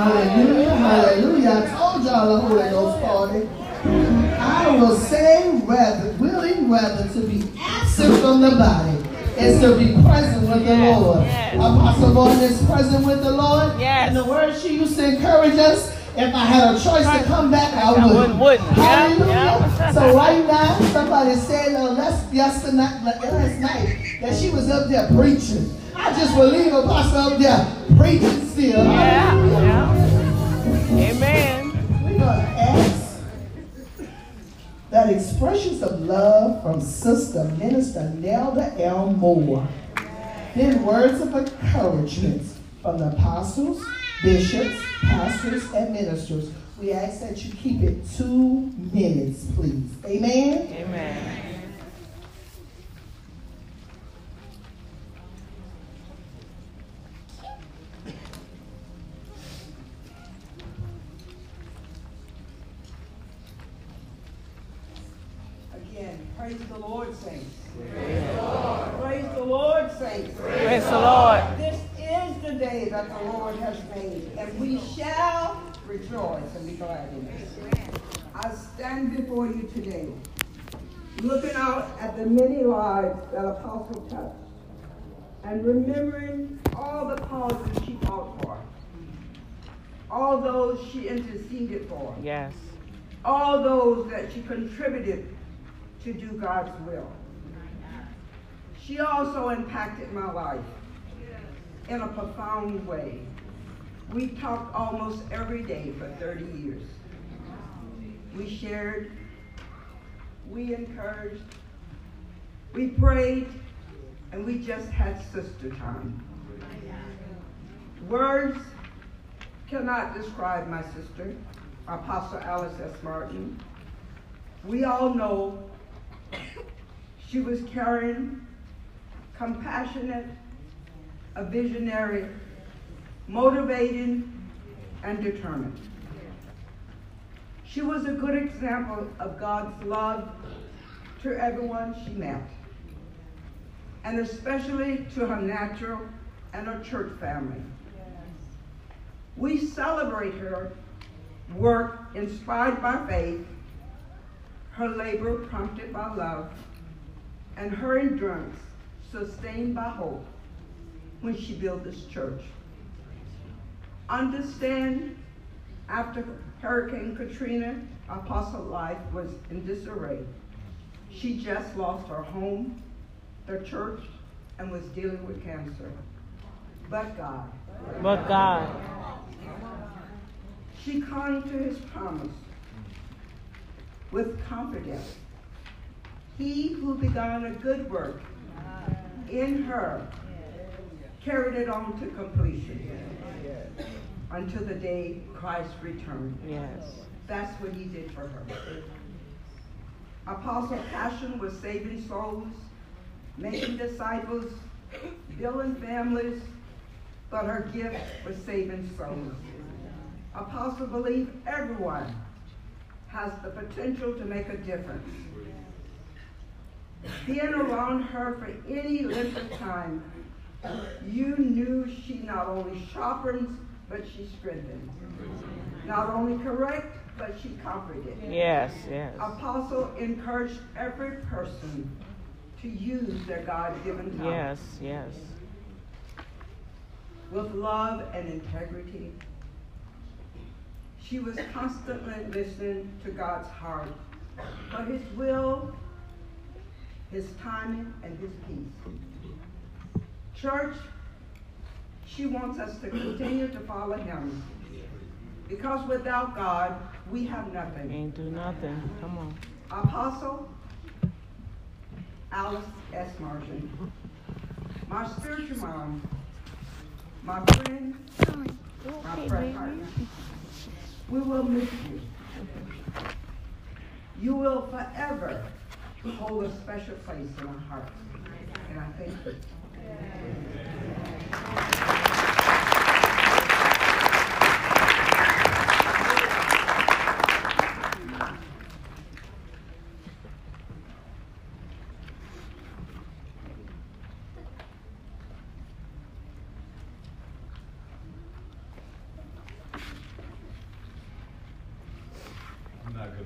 Hallelujah, hallelujah. I told y'all the Holy Ghost party. I will say rather, willing rather to be absent from the body is to be present with the Lord. Yes. Apostle Gordon is present with the Lord. Yes. And the word she used to encourage us, if I had a choice to come back, I would. Wouldn't. Hallelujah. Yeah. so right now, somebody said uh, last, yesterday, last night that she was up there preaching. I just believe Apostle up there preaching still. Yeah. yeah. Amen. We're going to ask that expressions of love from Sister Minister Nelda L. Moore. Then words of encouragement from the apostles, bishops, pastors, and ministers. We ask that you keep it two minutes, please. Amen. Amen. Praise the Lord, saints. Praise the Lord. Praise the Lord, saints. Praise the Lord. This is the day that the Lord has made, and we shall rejoice and be glad in it. I stand before you today, looking out at the many lives that Apostle touched, and remembering all the causes she fought for, all those she interceded for. Yes. All those that she contributed to do God's will. She also impacted my life in a profound way. We talked almost every day for 30 years. We shared, we encouraged, we prayed, and we just had sister time. Words cannot describe my sister, Apostle Alice S. Martin. We all know she was caring, compassionate, a visionary, motivating, and determined. She was a good example of God's love to everyone she met, and especially to her natural and her church family. We celebrate her work inspired by faith her labor prompted by love, and her endurance sustained by hope when she built this church. Understand, after Hurricane Katrina, Apostle life was in disarray. She just lost her home, the church, and was dealing with cancer. But God. But God. She clung to his promise with confidence. He who began a good work in her carried it on to completion until the day Christ returned. Yes. That's what he did for her. Apostle Passion was saving souls, making disciples, building families, but her gift was saving souls. Apostle believed everyone has the potential to make a difference. Being around her for any length of time, you knew she not only sharpens, but she strengthens. Not only correct, but she comforted. Yes, yes. Apostle encouraged every person to use their God-given talent. Yes, yes. With love and integrity, she was constantly listening to God's heart for his will, his timing, and his peace. Church, she wants us to continue to follow him. Because without God, we have nothing. Ain't do nothing. Come on. Apostle Alice S. Martin, my spiritual mom, my friend, my prayer partner. We will miss you. You will forever hold a special place in our hearts. And I thank you.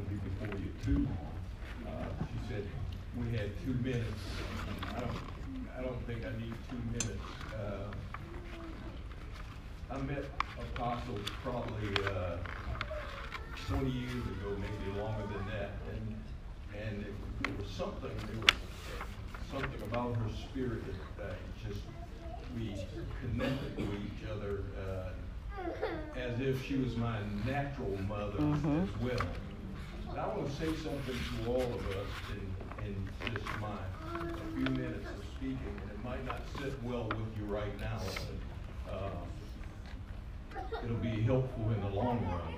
be before you too. Uh, she said we had two minutes. I don't, I don't think I need two minutes. Uh, I met Apostle probably uh, 20 years ago, maybe longer than that, and and it, it was something. It was something about her spirit that uh, just we connected with each other uh, as if she was my natural mother Mhm. as well. And I want to say something to all of us in, in just my a few minutes of speaking, and it might not sit well with you right now, but uh, it'll be helpful in the long run.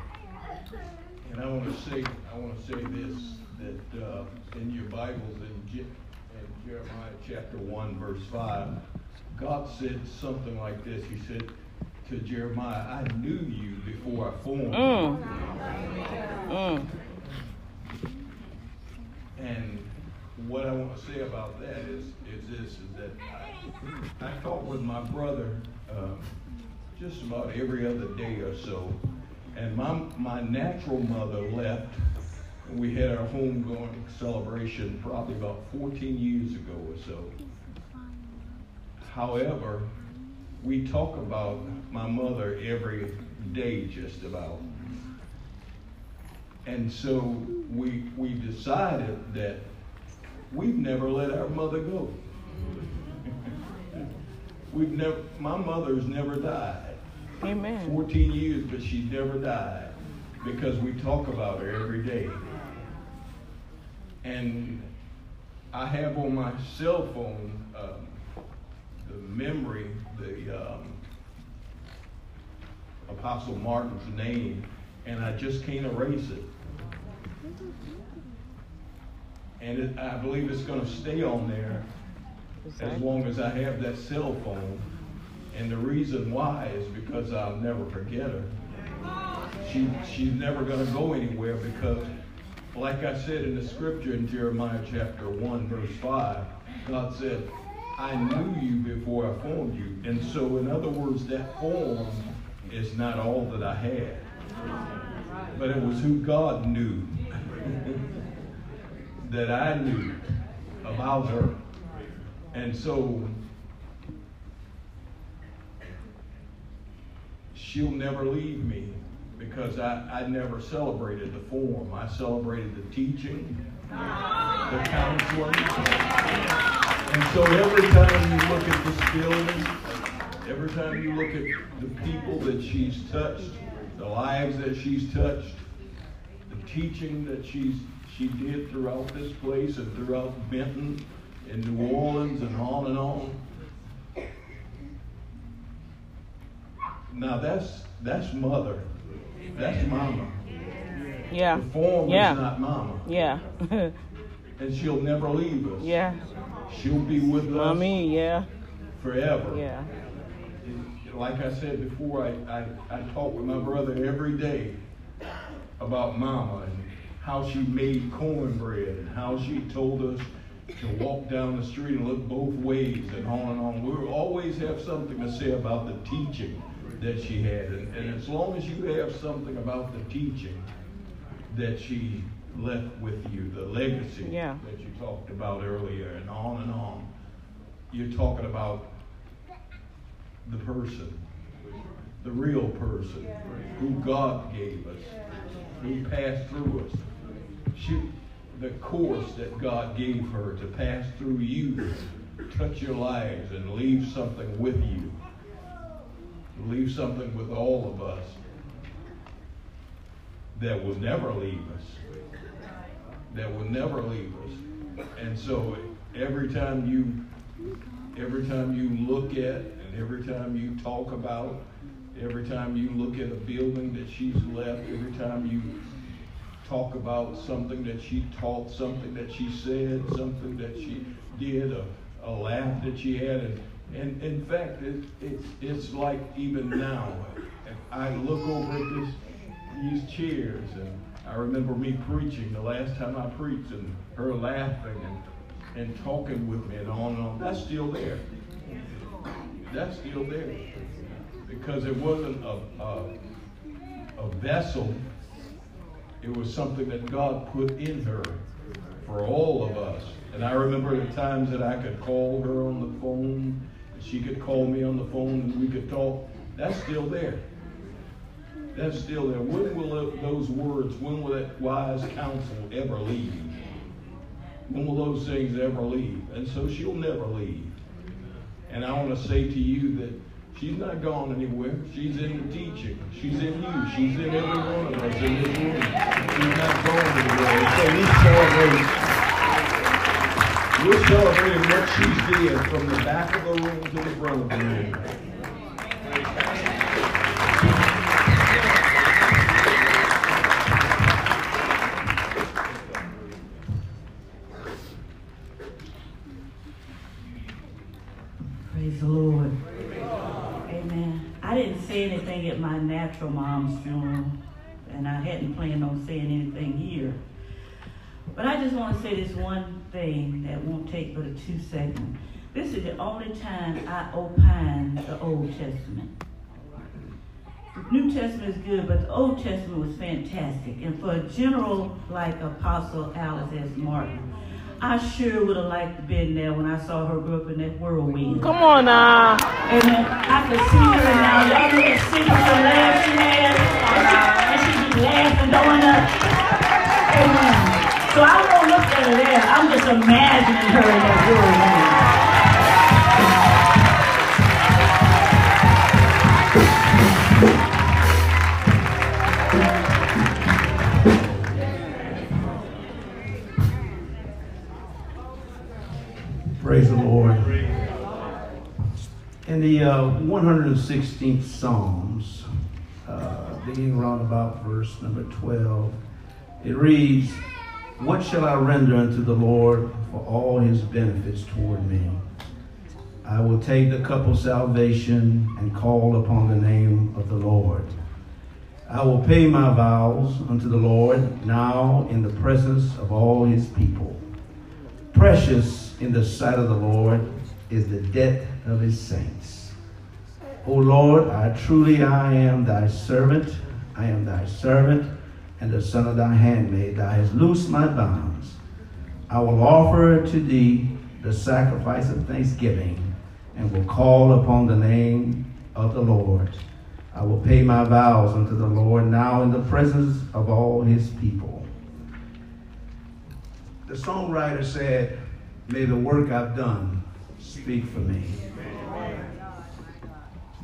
And I want to say, I want to say this that uh, in your Bibles in, Je- in Jeremiah chapter one verse five, God said something like this. He said to Jeremiah, "I knew you before I formed you." Mm. Mm. And what I want to say about that is, is this, is that I, I talk with my brother um, just about every other day or so. And my, my natural mother left. We had our homegoing celebration probably about 14 years ago or so. However, we talk about my mother every day just about. And so we, we decided that we've never let our mother go. we've never, my mother's never died. Amen. 14 years, but she never died because we talk about her every day. And I have on my cell phone the memory, the um, Apostle Martin's name, and I just can't erase it. And it, I believe it's going to stay on there as long as I have that cell phone. And the reason why is because I'll never forget her. She, she's never going to go anywhere because, like I said in the scripture in Jeremiah chapter 1, verse 5, God said, I knew you before I formed you. And so, in other words, that form is not all that I had, but it was who God knew that I knew about her. And so, she'll never leave me because I, I never celebrated the form. I celebrated the teaching, the counseling. And so every time you look at this building, every time you look at the people that she's touched, the lives that she's touched, the teaching that she's she did throughout this place and throughout Benton and New Orleans and on and on. Now that's that's mother. That's mama. Yeah. The form Yeah. is not mama. Yeah. And she'll never leave us. yeah. She'll be with us Mommy, yeah. forever. Yeah. Like I said before, I, I, I talk with my brother every day about mama and how she made cornbread and how she told us to walk down the street and look both ways and on and on. We always have something to say about the teaching that she had. And, and as long as you have something about the teaching that she left with you, the legacy Yeah. that you talked about earlier, and on and on, you're talking about the person, the real person, who God gave us, who passed through us. She, the course that God gave her to pass through you, touch your lives, and leave something with you, leave something with all of us that will never leave us, that will never leave us. And so every time you, every time you look at, and every time you talk about, every time you look at a building that she's left, every time you talk about something that she taught, something that she said, something that she did, a, a laugh that she had, and, and in fact, it, it's it's like even now, if I look over at this these chairs, and I remember me preaching the last time I preached, and her laughing and and talking with me, and on and on. That's still there. That's still there because it wasn't a a, a vessel. It was something that God put in her for all of us. And I remember the times that I could call her on the phone, and she could call me on the phone, and we could talk. That's still there. That's still there. When will those words, when will that wise counsel ever leave? When will those things ever leave? And so she'll never leave. And I want to say to you that she's not gone anywhere. She's in the teaching. She's in you. She's in every one of us in this room. She's not gone anywhere. So we celebrate. We're celebrating what she's did from the back of the room to the front of the room. Mom's funeral, and I hadn't planned on saying anything here. But I just want to say this one thing that won't take but a two second. This is the only time I opine the Old Testament. The New Testament is good, but the Old Testament was fantastic. And for a general like Apostle Alice S. Martin, I sure would have liked to been there when I saw her grow up in that whirlwind. Come on now. Amen. I could see her now. Y'all know that signature laugh she had? And she be laughing, going up. Amen. So I won't look at her there. I'm just imagining her in that whirlwind. The uh, 116th Psalms, uh, beginning around about verse number 12, it reads, What shall I render unto the Lord for all his benefits toward me? I will take the cup of salvation and call upon the name of the Lord. I will pay my vows unto the Lord now in the presence of all his people. Precious in the sight of the Lord is the debt of his saints. O Lord, I truly I am thy servant. I am thy servant and the son of thy handmaid. Thou hast loosed my bonds. I will offer to thee the sacrifice of thanksgiving and will call upon the name of the Lord. I will pay my vows unto the Lord now in the presence of all his people. The songwriter said, May the work I've done speak for me.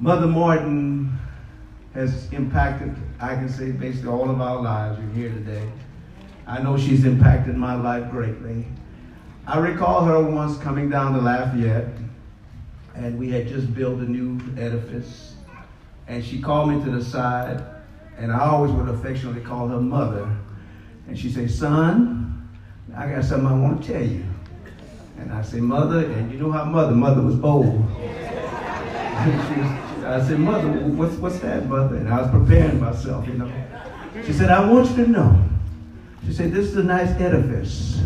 Mother Martin has impacted, I can say, basically all of our lives. You're here today. I know she's impacted my life greatly. I recall her once coming down to Lafayette, and we had just built a new edifice. And she called me to the side, and I always would affectionately call her mother. And she said, Son, I got something I want to tell you. And I said, Mother, and you know how mother, mother was bold. I said, Mother, what's, what's that, Mother? And I was preparing myself, you know. She said, I want you to know. She said, This is a nice edifice.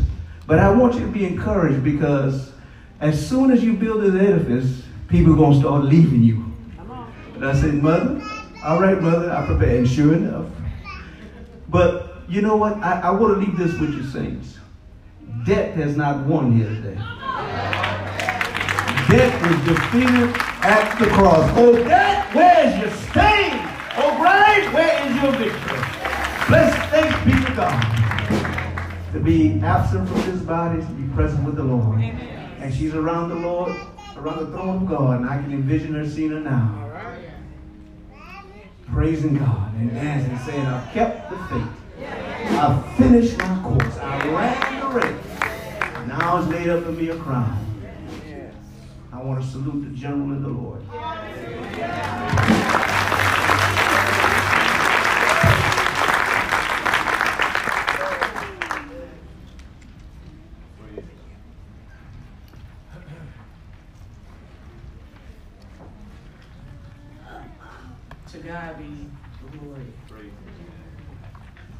But I want you to be encouraged because as soon as you build this edifice, people are going to start leaving you. And I said, Mother, all right, Mother, I prepared. And sure enough. But you know what? I, I want to leave this with you, saints. Death has not won here today. Death was defeated at the cross. Oh, death, where is your? Oh, grave, where is your victory? Bless, thanks be to God. To be absent from this body, to be present with the Lord. And she's around the Lord, around the throne of God, and I can envision her seeing her now. Praising God and dancing, saying, I've kept the faith. I've finished my course. I ran the race. Now it's laid up for me a crown. I want to salute the general in the Lord. To God be glory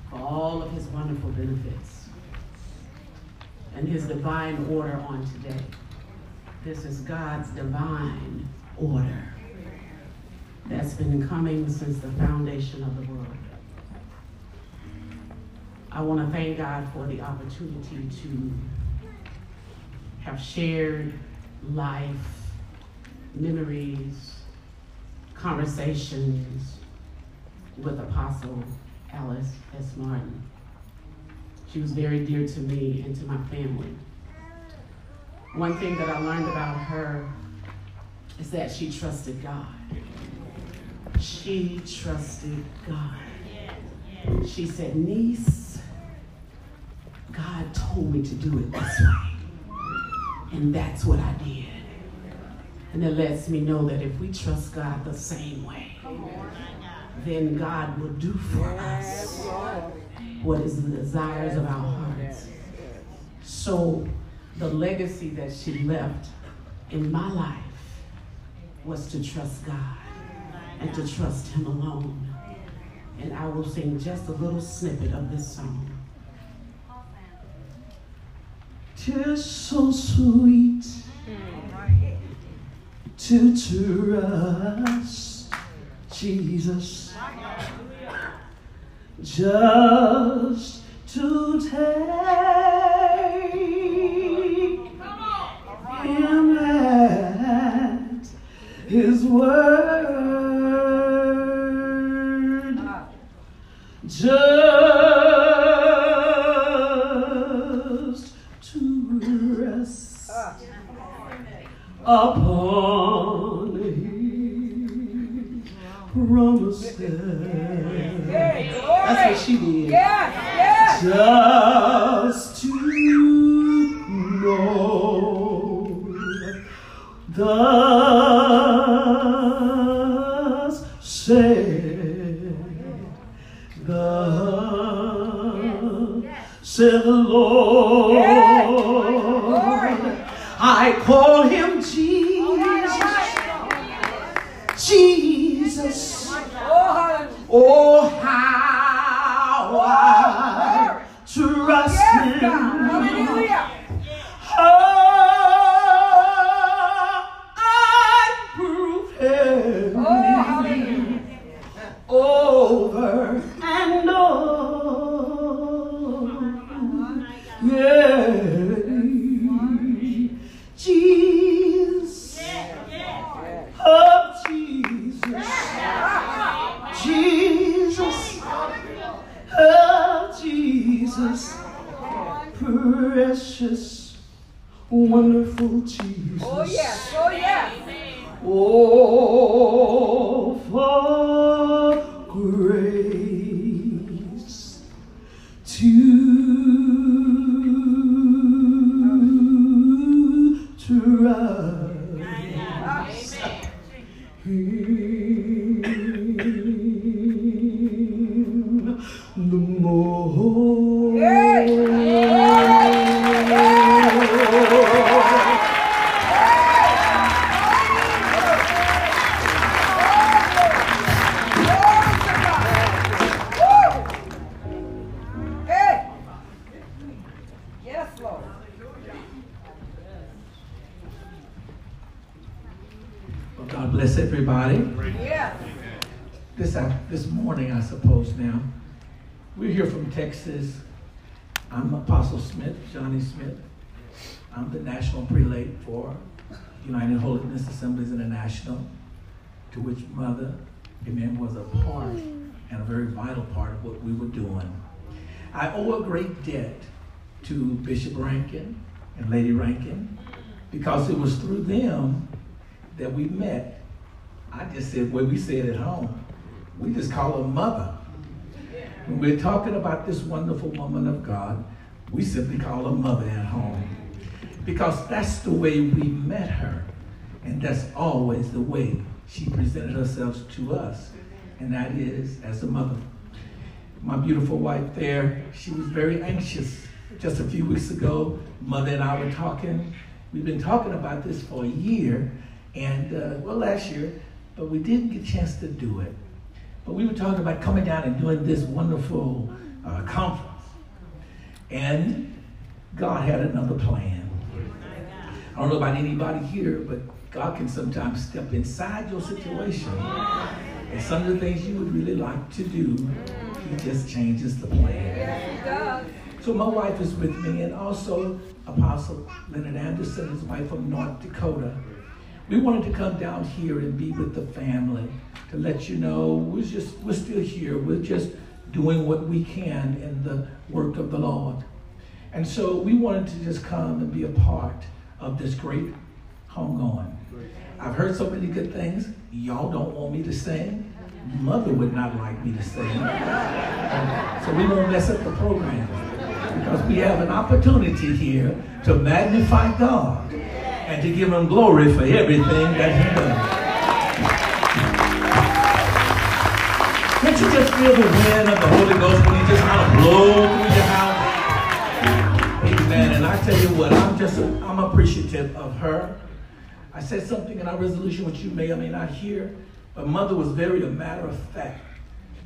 for all of his wonderful benefits and his divine order on today. This is God's divine order that's been coming since the foundation of the world. I want to thank God for the opportunity to have shared life, memories, conversations with Apostle Alice S. Martin. She was very dear to me and to my family. One thing that I learned about her is that she trusted God. She trusted God. She said, Niece, God told me to do it this way. And that's what I did. And it lets me know that if we trust God the same way, then God will do for us what is the desires of our hearts. So the legacy that she left in my life was to trust God and to trust Him alone. And I will sing just a little snippet of this song. Tis so sweet to trust Jesus just to take him at his word. Ah. Just to rest ah. upon his promises. That's what she did. Just to know thus said the said the Lord. I call him Yeah. For United Holiness Assemblies International, to which Mother, amen, was a part and a very vital part of what we were doing. I owe a great debt to Bishop Rankin and Lady Rankin because it was through them that we met. I just said what we said at home. We just call her mother. When we're talking about this wonderful woman of God, we simply call her mother at home. Because that's the way we met her. And that's always the way she presented herself to us. And that is as a mother. My beautiful wife there, she was very anxious. Just a few weeks ago, mother and I were talking. We've been talking about this for a year, and uh, well, last year, but we didn't get a chance to do it. But we were talking about coming down and doing this wonderful uh, conference. And God had another plan. I don't know about anybody here, but God can sometimes step inside your situation. And some of the things you would really like to do, He just changes the plan. So my wife is with me, and also Apostle Leonard Anderson, his wife from North Dakota. We wanted to come down here and be with the family to let you know we're just we're still here. We're just doing what we can in the work of the Lord. And so we wanted to just come and be a part of this great homegoing. I've heard so many good things. Y'all don't want me to sing. Mother would not like me to sing. so we won't mess up the program because we have an opportunity here to magnify God and to give him glory for everything that he does. Can't you just feel the wind of the Holy Ghost when he just kind of blows tell you what, I'm just, I'm appreciative of her. I said something in our resolution which you may or may not hear, but mother was very a matter of fact.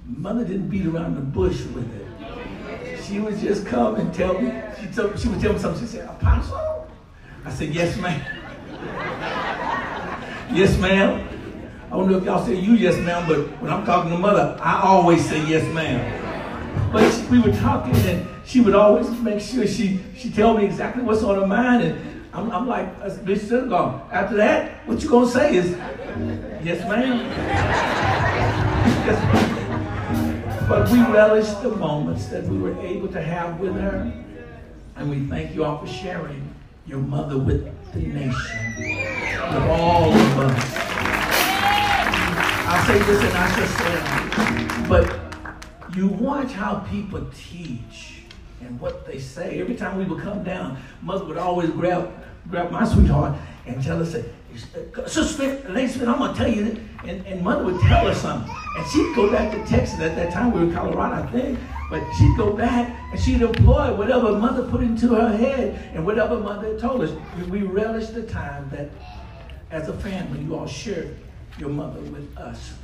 Mother didn't beat around the bush with it. She would just come and tell me, she, told, she would tell me something. She said, Apostle? I said, yes, ma'am. yes, ma'am. I don't know if y'all say you yes, ma'am, but when I'm talking to mother, I always say yes, ma'am. But we were talking and she would always make sure she, she tell me exactly what's on her mind. And I'm, I'm like, uh, Bishop Synagogue. After that, what you gonna say is, yes, ma'am. yes, but we relished the moments that we were able to have with her. And we thank you all for sharing your mother with the nation, with all of us. I'll say this and I just say it, but you watch how people teach and what they say. Every time we would come down, mother would always grab grab my sweetheart and tell us, Sister Lady Smith, I'm to tell you, and, and mother would tell us something. And she'd go back to Texas. At that time, we were in Colorado, I think. But she'd go back and she'd employ whatever mother put into her head and whatever mother told us. We relished the time that, as a family, you all shared your mother with us.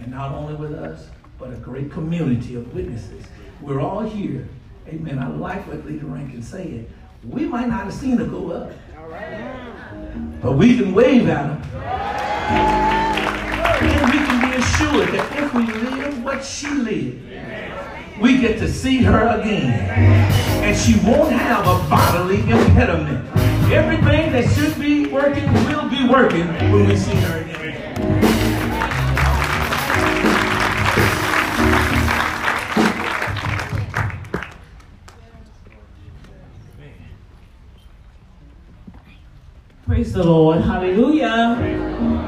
And not only with us, but a great community of witnesses. We're all here. Amen. I like what Leader Rankin said. We might not have seen her go up. But we can wave at them. And we can be assured that if we live what she lived, we get to see her again. And she won't have a bodily impediment. Everything that should be working will be working when we see her again. Praise the Lord. Hallelujah.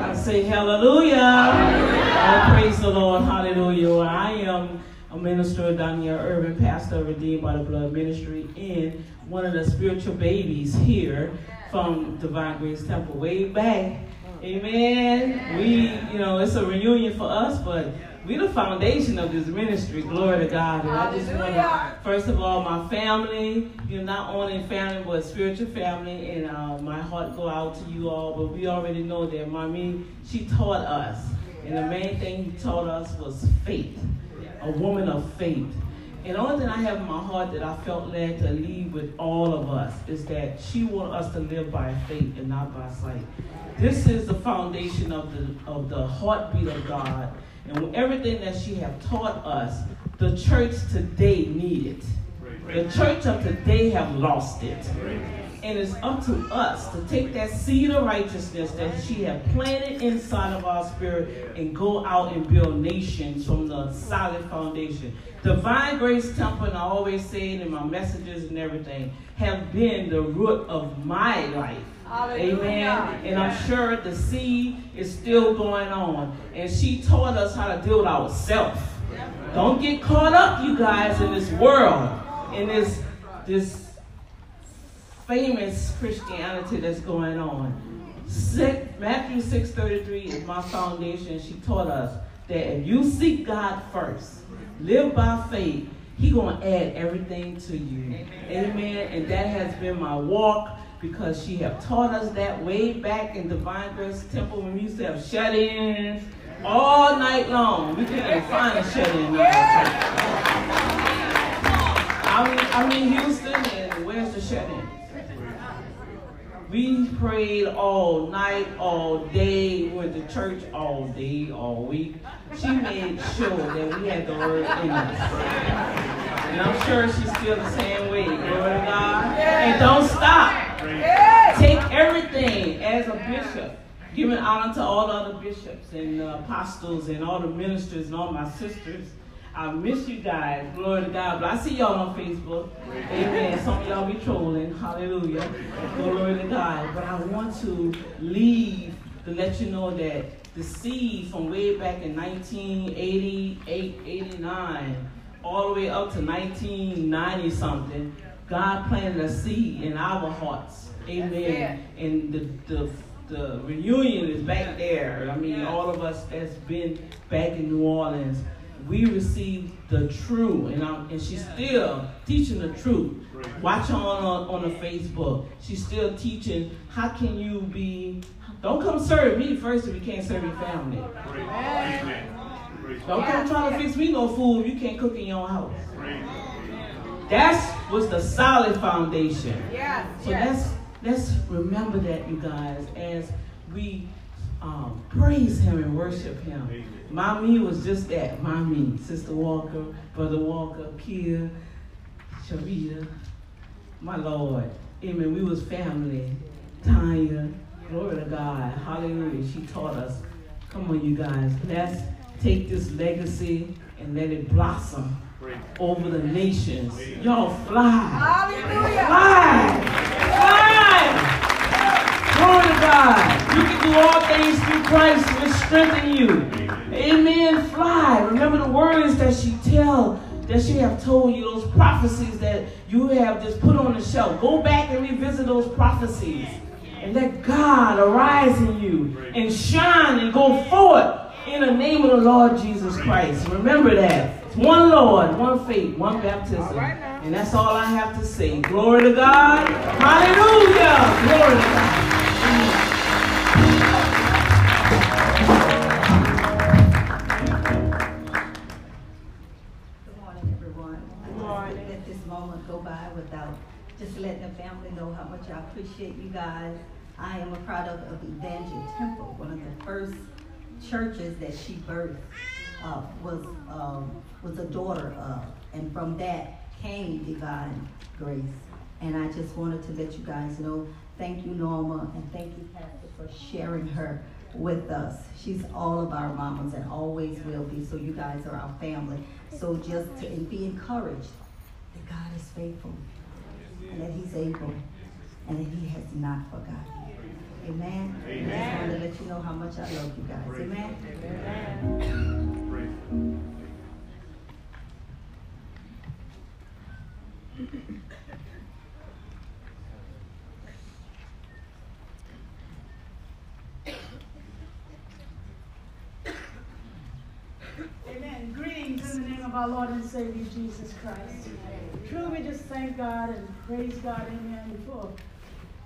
I say hallelujah. hallelujah. Oh, praise the Lord. Hallelujah. I am a minister, Danielle Urban, pastor redeemed by the blood ministry, and one of the spiritual babies here from Divine Grace Temple way back. Amen. We, you know, it's a reunion for us, but we the foundation of this ministry. Glory to God. And I just want to, first of all, my family, you know, not only family, but spiritual family, and uh, my heart go out to you all. But we already know that mommy, she taught us. And the main thing he taught us was faith, a woman of faith. And the only thing I have in my heart that I felt led to leave with all of us is that she wanted us to live by faith and not by sight. This is the foundation of the of the heartbeat of God and everything that she have taught us, the church today need it. The church of today have lost it. And it's up to us to take that seed of righteousness that she have planted inside of our spirit and go out and build nations from the solid foundation. Divine Grace Temple, and I always say it in my messages and everything, have been the root of my life. Hallelujah. Amen. And I'm sure the seed is still going on. And she taught us how to deal with ourselves. Don't get caught up, you guys, in this world, in this this famous Christianity that's going on. Six, Matthew 6:33 is my foundation. She taught us that if you seek God first, live by faith, He gonna add everything to you. Amen. Amen. And that has been my walk because she have taught us that way back in Divine Grace Temple when we used to have shut-ins all night long. We couldn't find a shut-in. I'm, I'm in Houston, and where's the shut-in? We prayed all night, all day, went to church all day, all week. She made sure that we had the word in us. And I'm sure she's still the same way. Glory to God. And don't stop. Everything as a bishop. Giving honor to all the other bishops and uh, apostles and all the ministers and all my sisters. I miss you guys. Glory to God. But I see y'all on Facebook. Amen. Some of y'all be trolling. Hallelujah. Glory to God. But I want to leave to let you know that the seed from way back in 1988, 89, all the way up to 1990 something, God planted a seed in our hearts. Amen. And the, the the reunion is back there. I mean, all of us that's been back in New Orleans we received the true, and I'm, and she's still teaching the truth. Watch her on, on on the Facebook. She's still teaching. How can you be? Don't come serve me first if you can't serve your family. Don't come try to fix me no food if you can't cook in your own house. That's was the solid foundation. So let's let's remember that, you guys, as we um, praise Him and worship Him. Mommy was just that. Mommy, Sister Walker, Brother Walker, Kia, Sharita, my Lord. Amen. We was family. Tanya, glory to God. Hallelujah. She taught us. Come on, you guys. Let's take this legacy and let it blossom over the nations. Y'all fly. Hallelujah. Fly. Fly. Glory to God. You can do all things through Christ which strengthen you. Amen. Fly. Remember the words that she tell, that she have told you, those prophecies that you have just put on the shelf. Go back and revisit those prophecies. And let God arise in you and shine and go forward in the name of the Lord Jesus Christ. Remember that. It's one Lord, one faith, one baptism. And that's all I have to say. Glory to God. Hallelujah. Glory to God. Letting the family know how much I appreciate you guys. I am a product of Evangel Temple, one of the first churches that she birthed uh, was um, was a daughter of, and from that came divine grace. And I just wanted to let you guys know, thank you, Norma, and thank you, Pastor, for sharing her with us. She's all of our mamas and always will be. So you guys are our family. So just to be encouraged that God is faithful and that He's able and that He has not forgotten you. Amen. Amen. I just wanted to let you know how much I love you guys. Amen. Amen. Greetings in the name of our Lord and Savior Jesus Christ. Truly, we just thank God and praise God, amen, for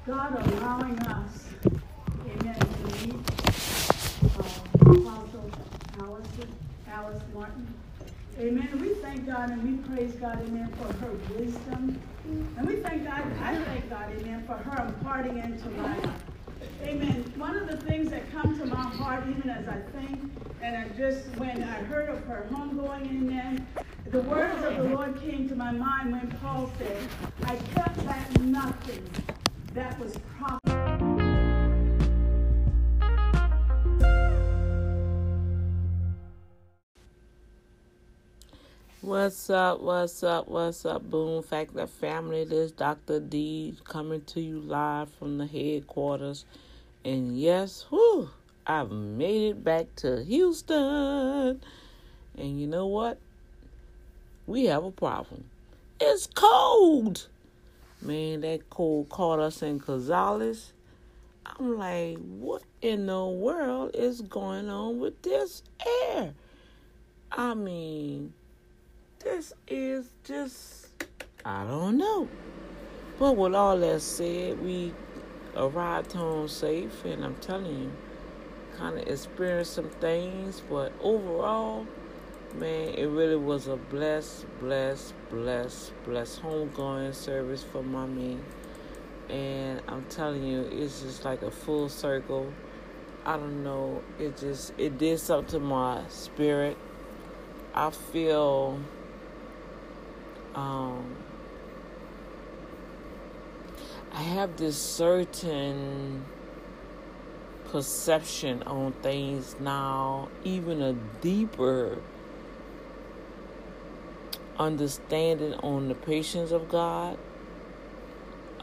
God allowing us, amen, to meet uh, Apostle Allison, Alice Martin. Amen. We thank God and we praise God, amen, for her wisdom. And we thank God, I thank God, amen, for her imparting into life. Amen. One of the things that come to my heart, even as I think, and I just, when I heard of her homegoing, amen, the words of the Lord came to my mind when Paul said, I kept back nothing that was profitable. What's up? What's up? What's up, Boom Factor family? This Dr. D coming to you live from the headquarters. And yes, whew, I've made it back to Houston. And you know what? We have a problem. It's cold. Man, that cold caught us in Gonzales. I'm like, what in the world is going on with this air? I mean, this is just, I don't know. But with all that said, we arrived home safe, and I'm telling you, kind of experienced some things, but overall, man, it really was a blessed, blessed, blessed, blessed homegoing service for mommy. and I'm telling you, it's just like a full circle. I don't know. It just it did something to my spirit. I feel um I have this certain perception on things now, even a deeper understanding on the patience of God,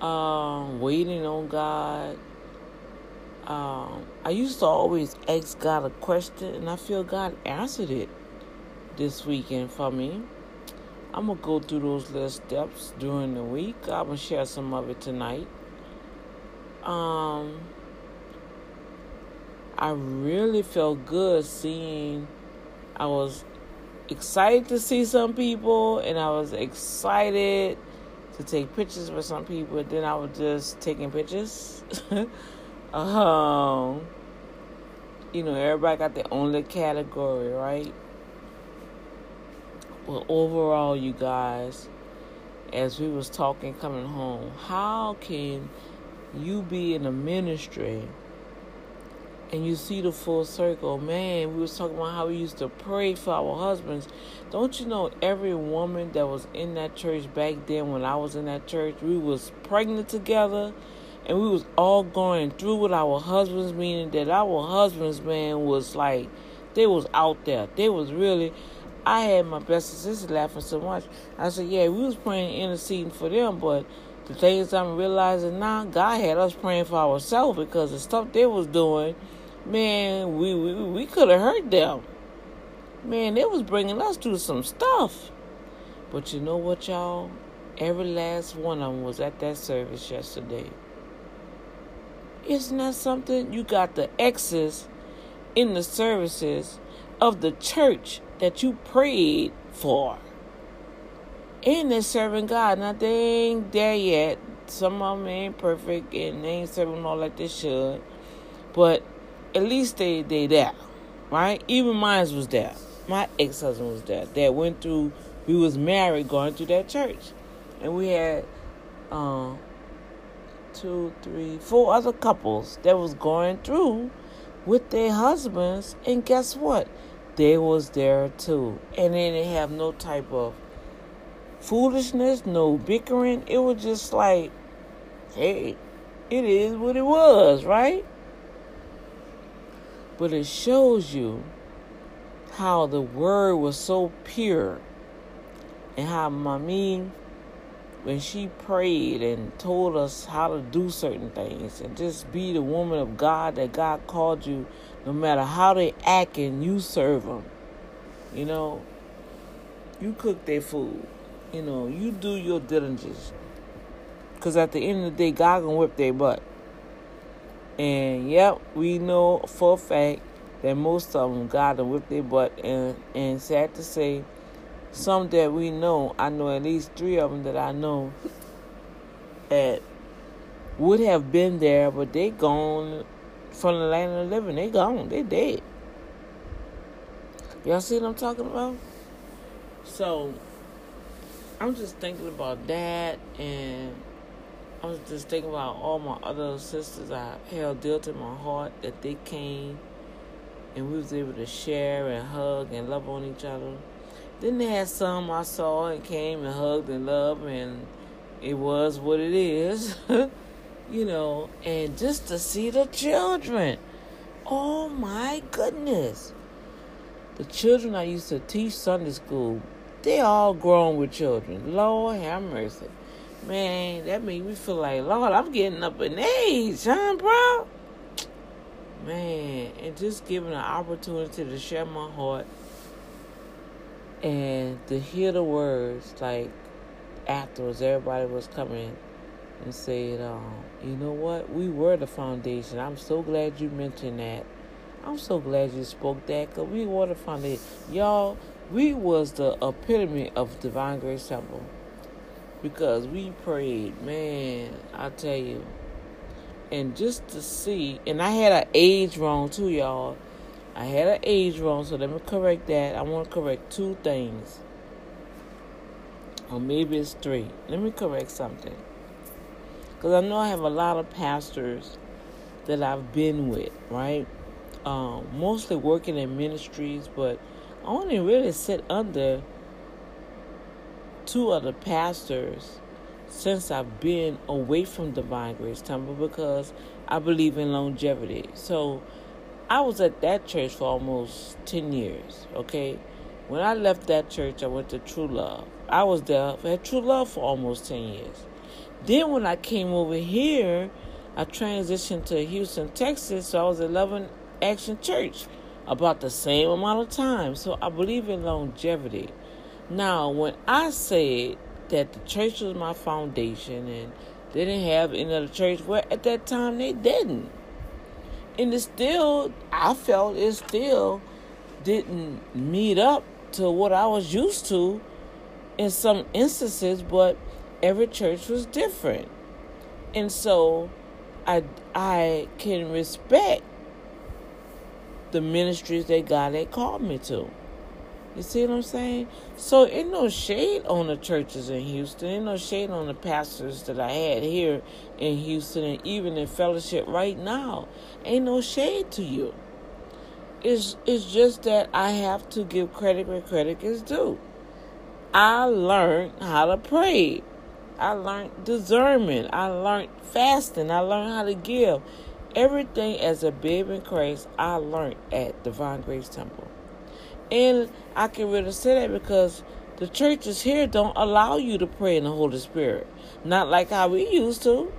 um, waiting on God. Um, I used to always ask God a question, and I feel God answered it this weekend for me. I'm gonna go through those little steps during the week. I'm gonna share some of it tonight. Um, I really felt good seeing. I was excited to see some people, and I was excited to take pictures with some people. Then I was just taking pictures. um, you know, everybody got their own little category, right? But overall, you guys, as we was talking coming home, how can you be in a ministry and you see the full circle? Man, we was talking about how we used to pray for our husbands. Don't you know every woman that was in that church back then when I was in that church, we was pregnant together and we was all going through with our husbands, meaning that our husbands, man, was like they was out there. They was really I had my best sister laughing so much. I said, yeah, we was praying, interceding for them, but the things I'm realizing now, God had us praying for ourselves because the stuff they was doing, man, we we, we could have hurt them. Man, they was bringing us through some stuff. But you know what, y'all? Every last one of them was at that service yesterday. Isn't that something? You got the exes in the services of the church that you prayed for. And they're serving God. Now, they ain't there yet. Some of them ain't perfect and they ain't serving all like they should. But at least they they there, right? Even mine was there. My ex husband was there. That went through. We was married, going through that church, and we had um, two, three, four other couples that was going through with their husbands. And guess what? They was there too. And they didn't have no type of foolishness, no bickering. It was just like, hey, it is what it was, right? But it shows you how the word was so pure and how Mommy, when she prayed and told us how to do certain things and just be the woman of God that God called you no matter how they act and you serve them. You know, you cook their food. You know, you do your diligence. Because at the end of the day, God can whip their butt. And yep, we know for a fact that most of them God will whip their butt. And, and sad to say, some that we know, I know at least three of them that I know that would have been there, but they gone from the land of the living. They gone. They dead. Y'all see what I'm talking about? So I'm just thinking about that and I was just thinking about all my other sisters I held dear to my heart that they came and we was able to share and hug and love on each other. Then they had some I saw and came and hugged and loved and it was what it is. you know, and just to see the children. Oh my goodness. The children I used to teach Sunday school, they all grown with children. Lord have mercy. Man, that made me feel like, Lord, I'm getting up in age, huh, bro? Man, and just giving an opportunity to share my heart and to hear the words, like afterwards, everybody was coming and said, um, you know what? We were the foundation. I'm so glad you mentioned that. I'm so glad you spoke that because we were the foundation. Y'all, we was the epitome of Divine Grace Temple because we prayed. Man, I tell you. And just to see, and I had an age wrong too, y'all. I had an age wrong, so let me correct that. I want to correct two things. Or maybe it's three. Let me correct something. Because I know I have a lot of pastors that I've been with, right? Um, mostly working in ministries, but I only really sit under two other pastors since I've been away from Divine Grace Temple because I believe in longevity. So I was at that church for almost 10 years, okay? When I left that church, I went to True Love. I was there at True Love for almost 10 years. Then when I came over here, I transitioned to Houston, Texas, so I was at Loving Action Church about the same amount of time. So I believe in longevity. Now, when I said that the church was my foundation and they didn't have any other church, well, at that time they didn't. And it still, I felt it still didn't meet up to what I was used to in some instances, but every church was different. And so I I can respect the ministries that God had called me to. You see what I'm saying? So ain't no shade on the churches in Houston. Ain't no shade on the pastors that I had here in Houston and even in fellowship right now. Ain't no shade to you. It's it's just that I have to give credit where credit is due. I learned how to pray. I learned discernment. I learned fasting. I learned how to give. Everything as a babe in Christ, I learned at Divine Grace Temple. And I can really say that because the churches here don't allow you to pray in the Holy Spirit. Not like how we used to.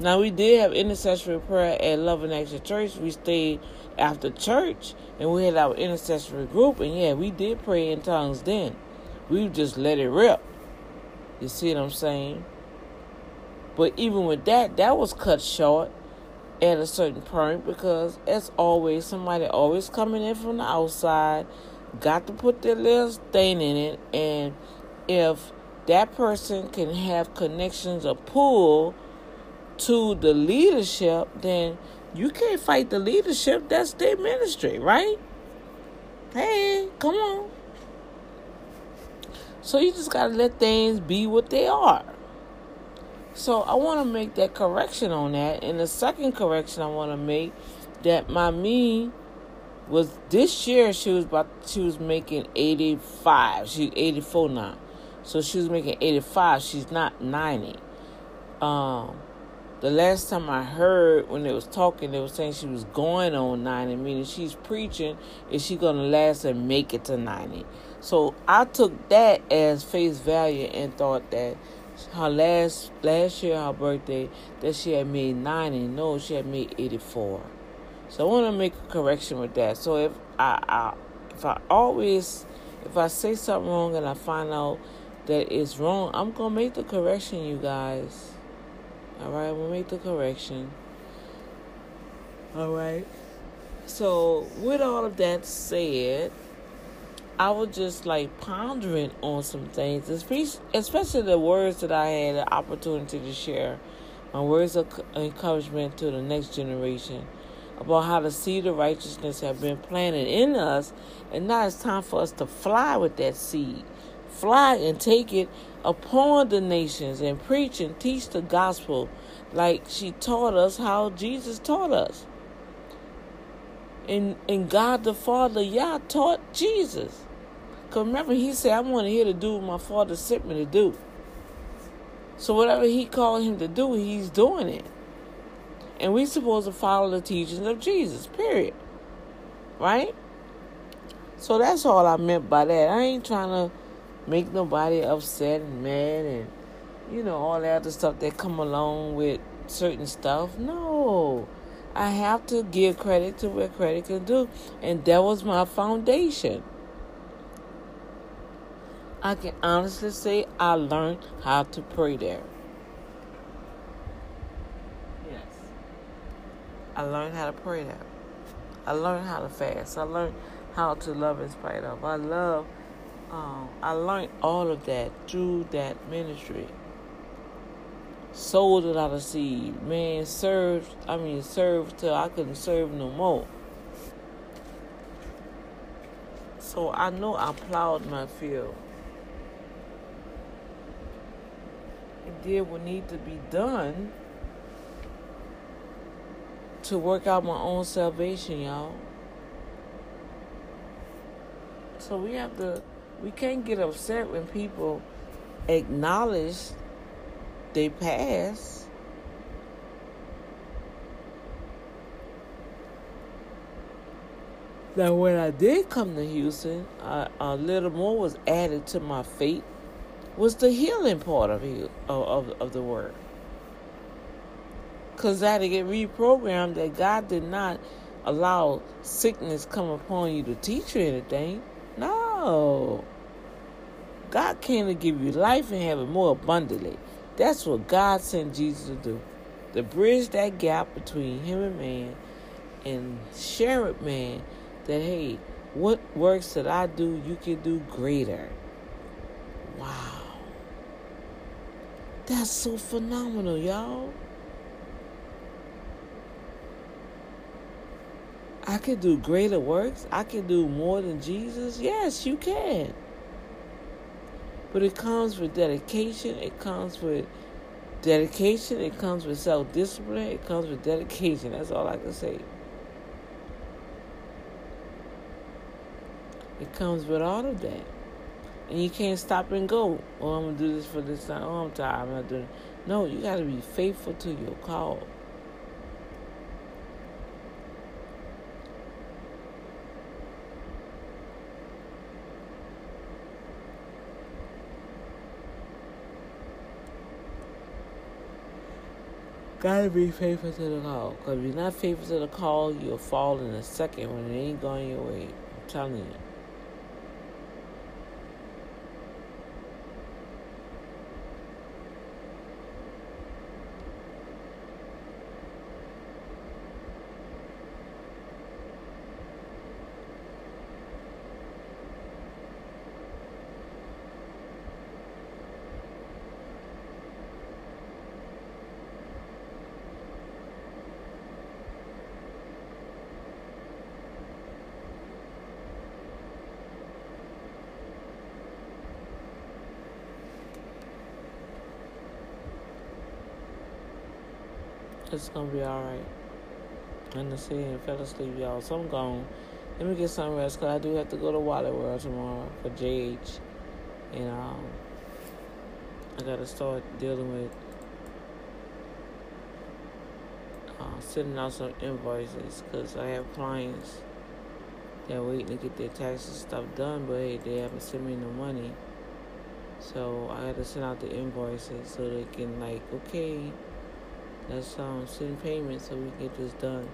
Now we did have intercessory prayer at Love and Action Church. We stayed after church and we had our intercessory group and yeah, we did pray in tongues then. We just let it rip. You see what I'm saying? But even with that, that was cut short at a certain point because as always somebody always coming in from the outside got to put their little thing in it and if that person can have connections or pull to the leadership then you can't fight the leadership. That's their ministry right? Hey come on so you just gotta let things be what they are so I want to make that correction on that. And the second correction I want to make that my me was this year she was about she was making 85. She's 84 now. So she was making 85. She's not 90. Um the last time I heard when they was talking, they were saying she was going on 90, meaning she's preaching, is she to last and make it to 90? So I took that as face value and thought that her last last year her birthday that she had made 90 no she had made 84 so i want to make a correction with that. So if I, I if i always if i say something wrong and i find out that it's wrong i'm gonna make the correction you guys. All right i'm gonna make the correction. All right so with all of that said I was just like pondering on some things, especially the words that I had the opportunity to share, my words of encouragement to the next generation about how the seed of righteousness have been planted in us, and now it's time for us to fly with that seed, fly and take it upon the nations and preach and teach the gospel, like she taught us how Jesus taught us. And, and God the Father, Yah, taught Jesus. Because remember, he said, I want to here to do what my father sent me to do. So whatever he called him to do, he's doing it. And we supposed to follow the teachings of Jesus, period. Right? So that's all I meant by that. I ain't trying to make nobody upset and mad and, you know, all that other stuff that come along with certain stuff. No. I have to give credit to where credit can do. And that was my foundation. I can honestly say I learned how to pray there. Yes. I learned how to pray there. I learned how to fast. I learned how to love in spite of. I love, um, I learned all of that through that ministry. Sold it out of seed. Man, served, I mean, served till I couldn't serve no more. So I know I plowed my field. Did what need to be done to work out my own salvation, y'all. So we have to, we can't get upset when people acknowledge they pass. Now, when I did come to Houston, uh, a little more was added to my faith. Was the healing part of heal, of, of, of the word? Because I had to get reprogrammed that God did not allow sickness come upon you to teach you anything. No. God came to give you life and have it more abundantly. That's what God sent Jesus to do. To bridge that gap between him and man and share with man that, hey, what works that I do, you can do greater. Wow. That's so phenomenal, y'all. I can do greater works. I can do more than Jesus. Yes, you can. But it comes with dedication. It comes with dedication. It comes with self discipline. It comes with dedication. That's all I can say. It comes with all of that. And you can't stop and go. Oh, I'm to do this for this time. Oh, I'm tired. I'm not doing it. No, you got to be faithful to your call. Gotta be faithful to the call. Because if you're not faithful to the call, you'll fall in a second when it ain't going your way. I'm telling you. It's gonna be alright. And the city and fell asleep, y'all. So I'm gone. Let me get some rest because I do have to go to Wally World tomorrow for JH. And um, I gotta start dealing with uh, sending out some invoices because I have clients that are waiting to get their taxes stuff done, but hey, they haven't sent me no money. So I had to send out the invoices so they can like, okay, let's um send payment so we get this done.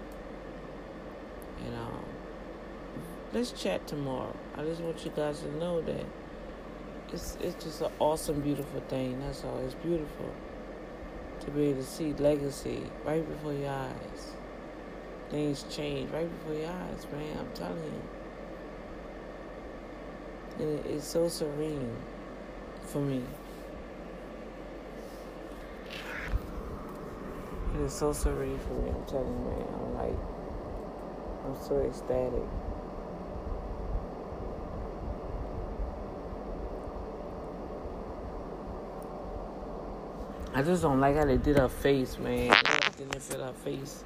And um let's chat tomorrow. I just want you guys to know that it's it's just an awesome, beautiful thing. That's all. It's beautiful to be able to see legacy right before your eyes. Things change right before your eyes, man. I'm telling you. And it's so serene for me. It is so serene for me. I'm telling you, man. I'm like, I'm so ecstatic. I just don't like how they did her face, man. Didn't fit her face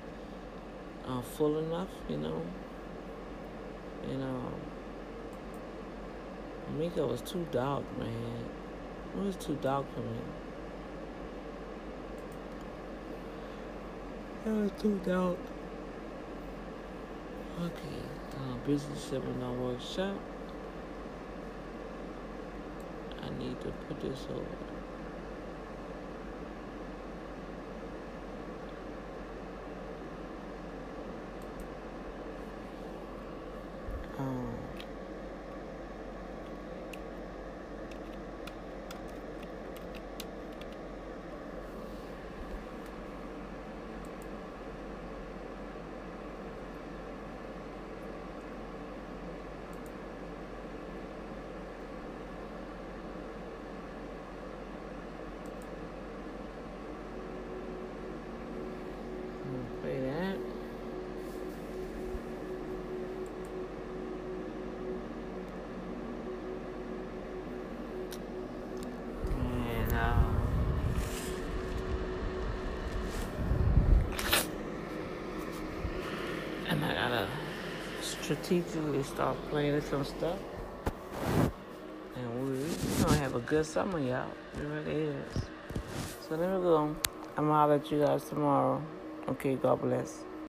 uh, full enough, you know. And um, makeup was too dark, man. It was too dark for me. It was too dark. Okay, uh, business seminar workshop. I need to put this over. Strategically start planning some stuff. And we, we gonna have a good summer, y'all. It really is. So let me go. I'm gonna holler at you guys tomorrow. Okay, God bless.